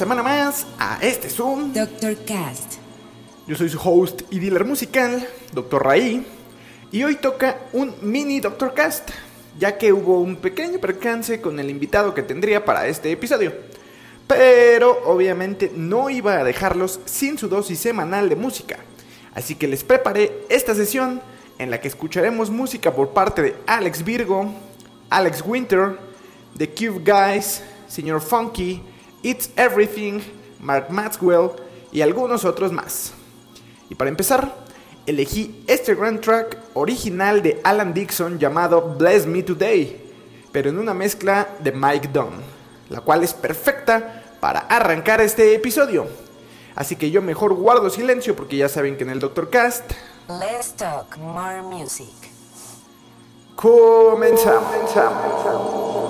Semana más a este Zoom. Dr. Cast. Yo soy su host y dealer musical, Dr. Raí, y hoy toca un mini Dr. Cast, ya que hubo un pequeño percance con el invitado que tendría para este episodio. Pero obviamente no iba a dejarlos sin su dosis semanal de música. Así que les preparé esta sesión en la que escucharemos música por parte de Alex Virgo, Alex Winter, The Cube Guys, Señor Funky, It's Everything, Mark Maxwell y algunos otros más. Y para empezar, elegí este grand track original de Alan Dixon llamado Bless Me Today, pero en una mezcla de Mike Dunn, la cual es perfecta para arrancar este episodio. Así que yo mejor guardo silencio porque ya saben que en el Doctor Cast Let's talk more music. comenzamos. comenzamos.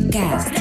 Gas.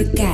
York.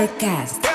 Mastercast.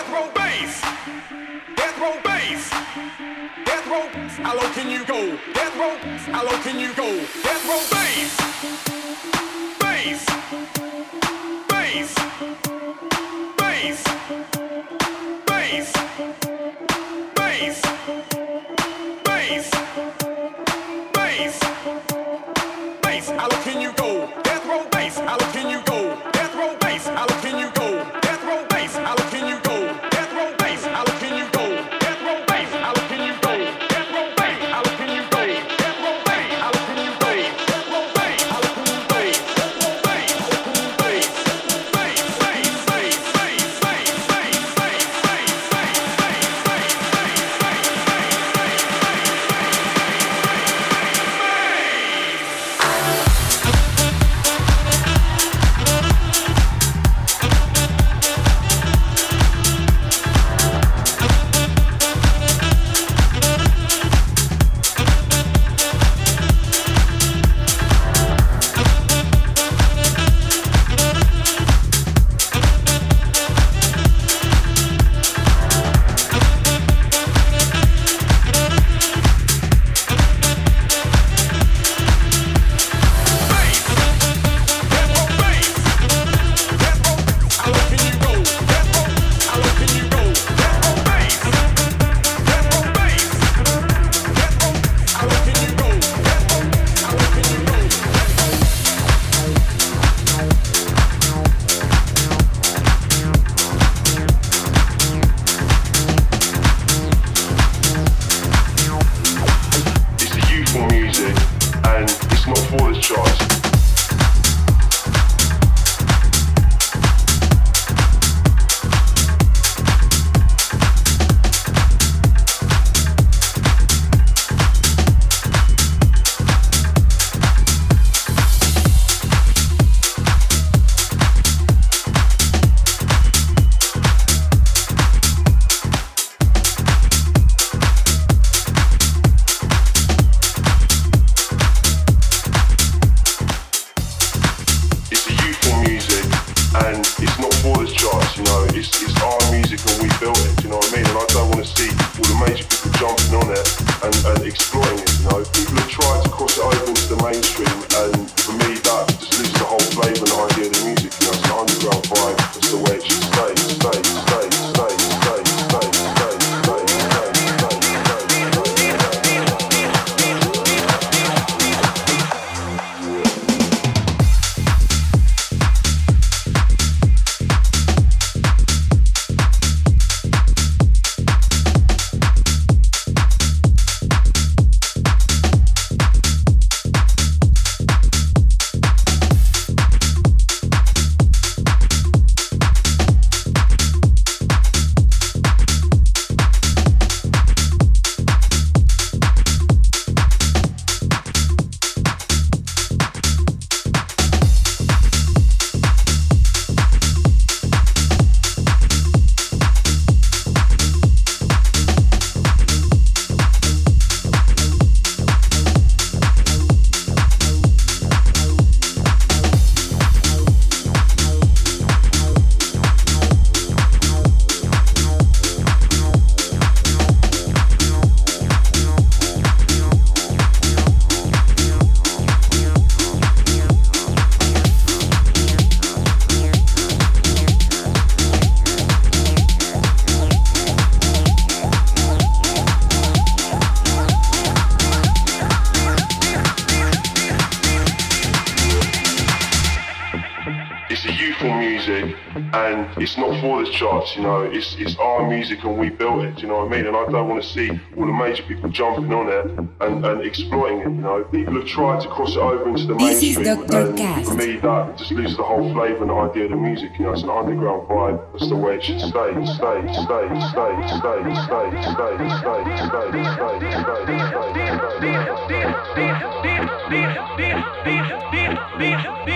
For you know. It's it's our music and we built it, you know what I mean? And I don't want to see all the major people jumping on it and, and exploiting it, you know. People have tried to cross it over into the This is Dr. and Cast. for me, that just loses the whole flavour and idea of the music, you know. It's an underground vibe. That's the way it should stay, stay, stay, stay, stay, stay, stay, stay, stay, stay, stay, stay,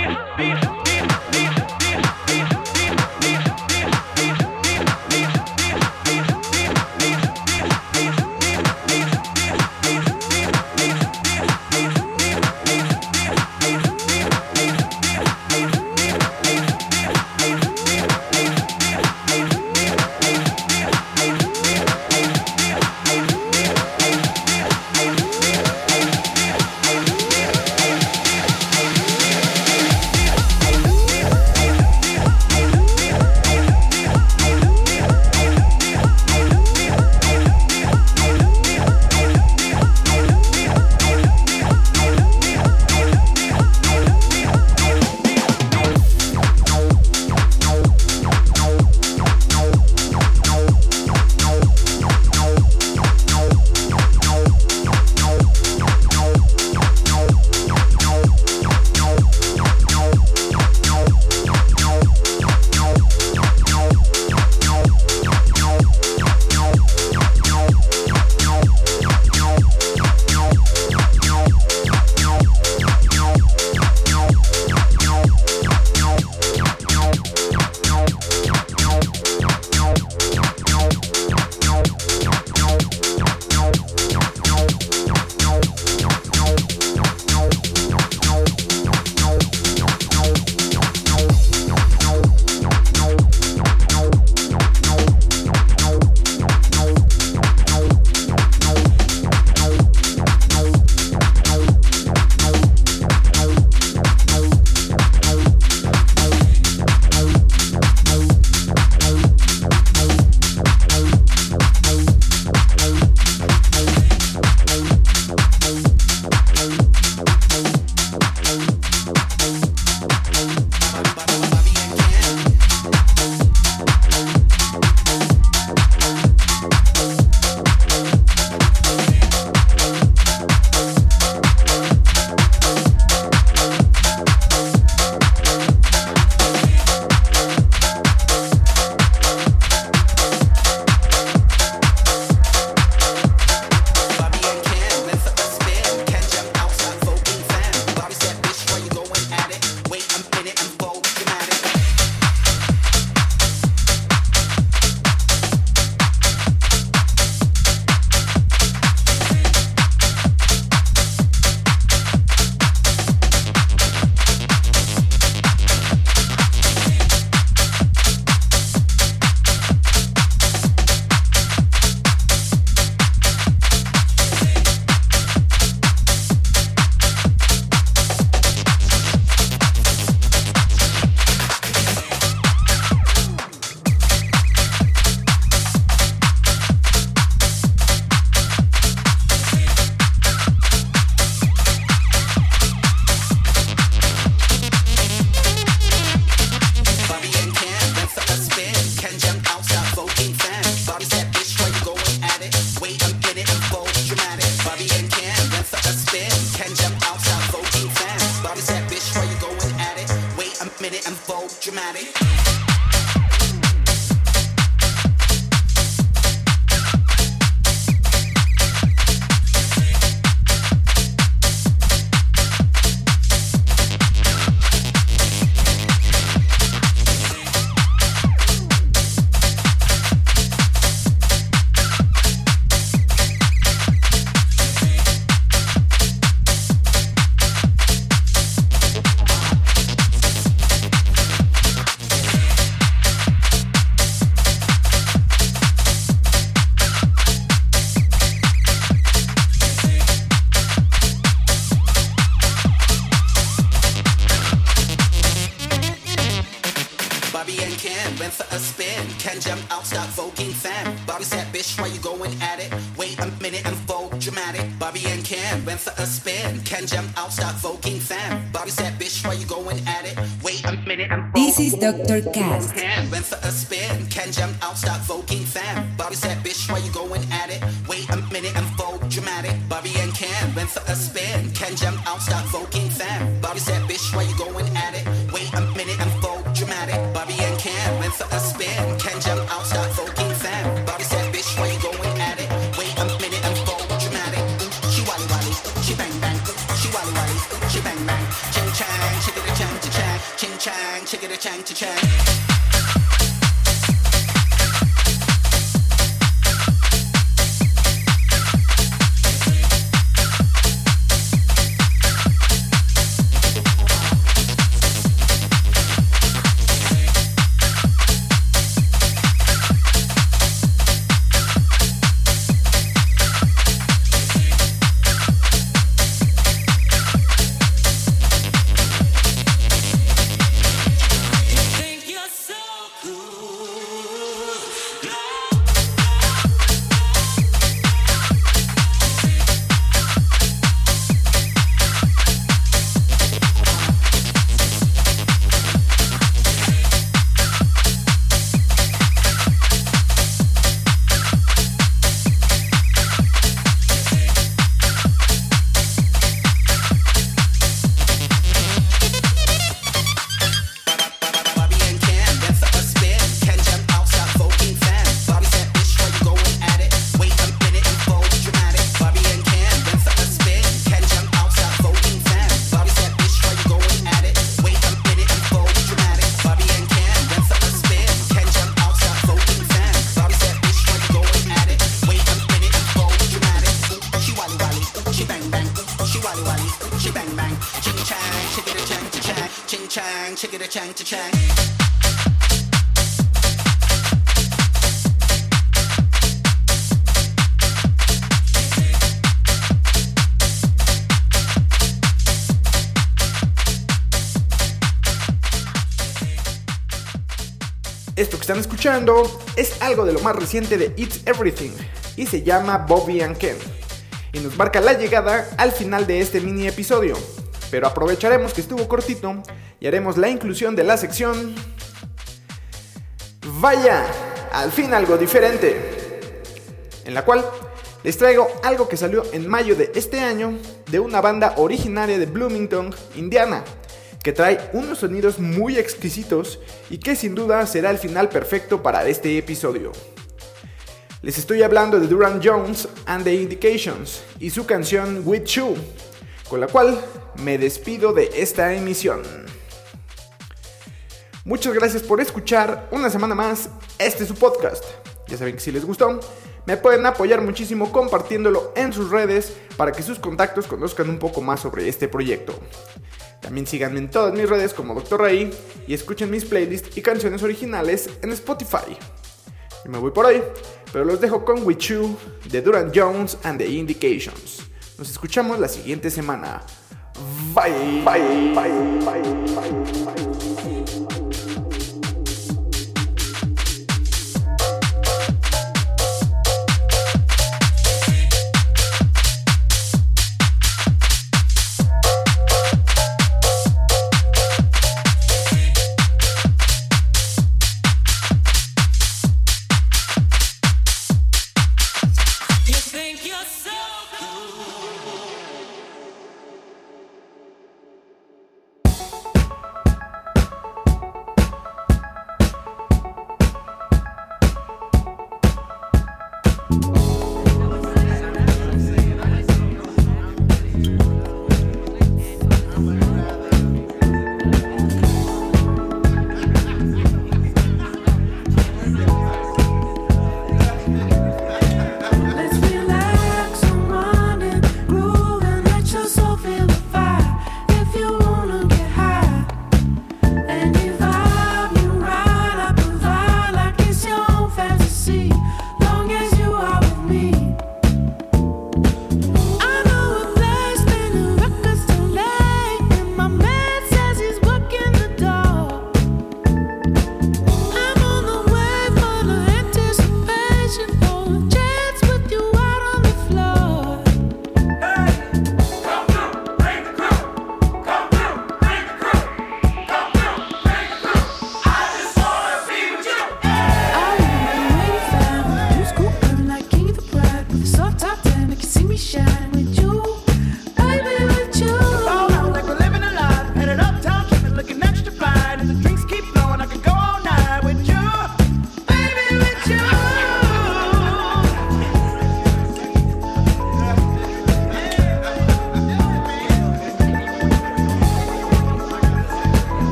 es algo de lo más reciente de It's Everything y se llama Bobby and Ken. Y nos marca la llegada al final de este mini episodio. Pero aprovecharemos que estuvo cortito y haremos la inclusión de la sección. Vaya, al fin algo diferente. En la cual les traigo algo que salió en mayo de este año de una banda originaria de Bloomington, Indiana, que trae unos sonidos muy exquisitos y que sin duda será el final perfecto para este episodio. Les estoy hablando de Duran Jones and the Indications y su canción With You, con la cual me despido de esta emisión. Muchas gracias por escuchar una semana más este es su podcast. Ya saben que si les gustó, me pueden apoyar muchísimo compartiéndolo en sus redes para que sus contactos conozcan un poco más sobre este proyecto. También síganme en todas mis redes como Dr. Ray y escuchen mis playlists y canciones originales en Spotify. Yo me voy por ahí, pero los dejo con With You de Duran Jones and the Indications. Nos escuchamos la siguiente semana. Bye, bye, bye, bye, bye, bye.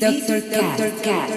This is Dr. Cat.